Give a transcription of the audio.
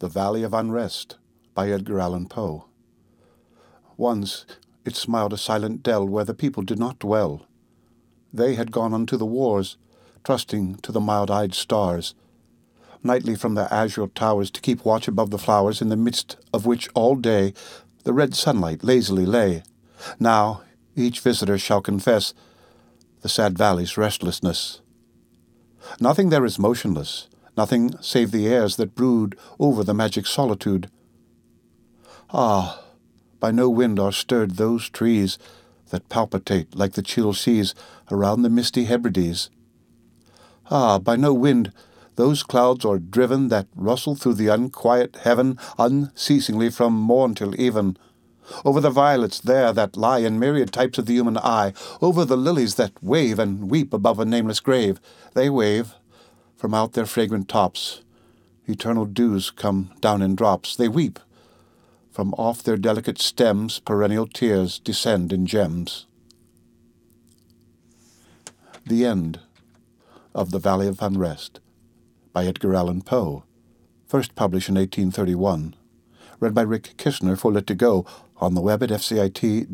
The Valley of Unrest by Edgar Allan Poe. Once it smiled a silent dell where the people did not dwell. They had gone unto the wars, trusting to the mild-eyed stars, nightly from their azure towers to keep watch above the flowers, in the midst of which all day the red sunlight lazily lay. Now each visitor shall confess the sad valley's restlessness. Nothing there is motionless, nothing save the airs that brood over the magic solitude. Ah, by no wind are stirred those trees that palpitate like the chill seas around the misty Hebrides. Ah, by no wind those clouds are driven that rustle through the unquiet heaven unceasingly from morn till even, over the violets there that lie in myriad types of the human eye, over the lilies that wave and weep above a nameless grave. They wave, from out their fragrant tops. Eternal dews come down in drops. They weep. From off their delicate stems perennial tears descend in gems. The End of The Valley of Unrest by Edgar Allan Poe, first published in 1831. Read by Rick Kishner for Lit2Go on the web at fcit.usf.edu.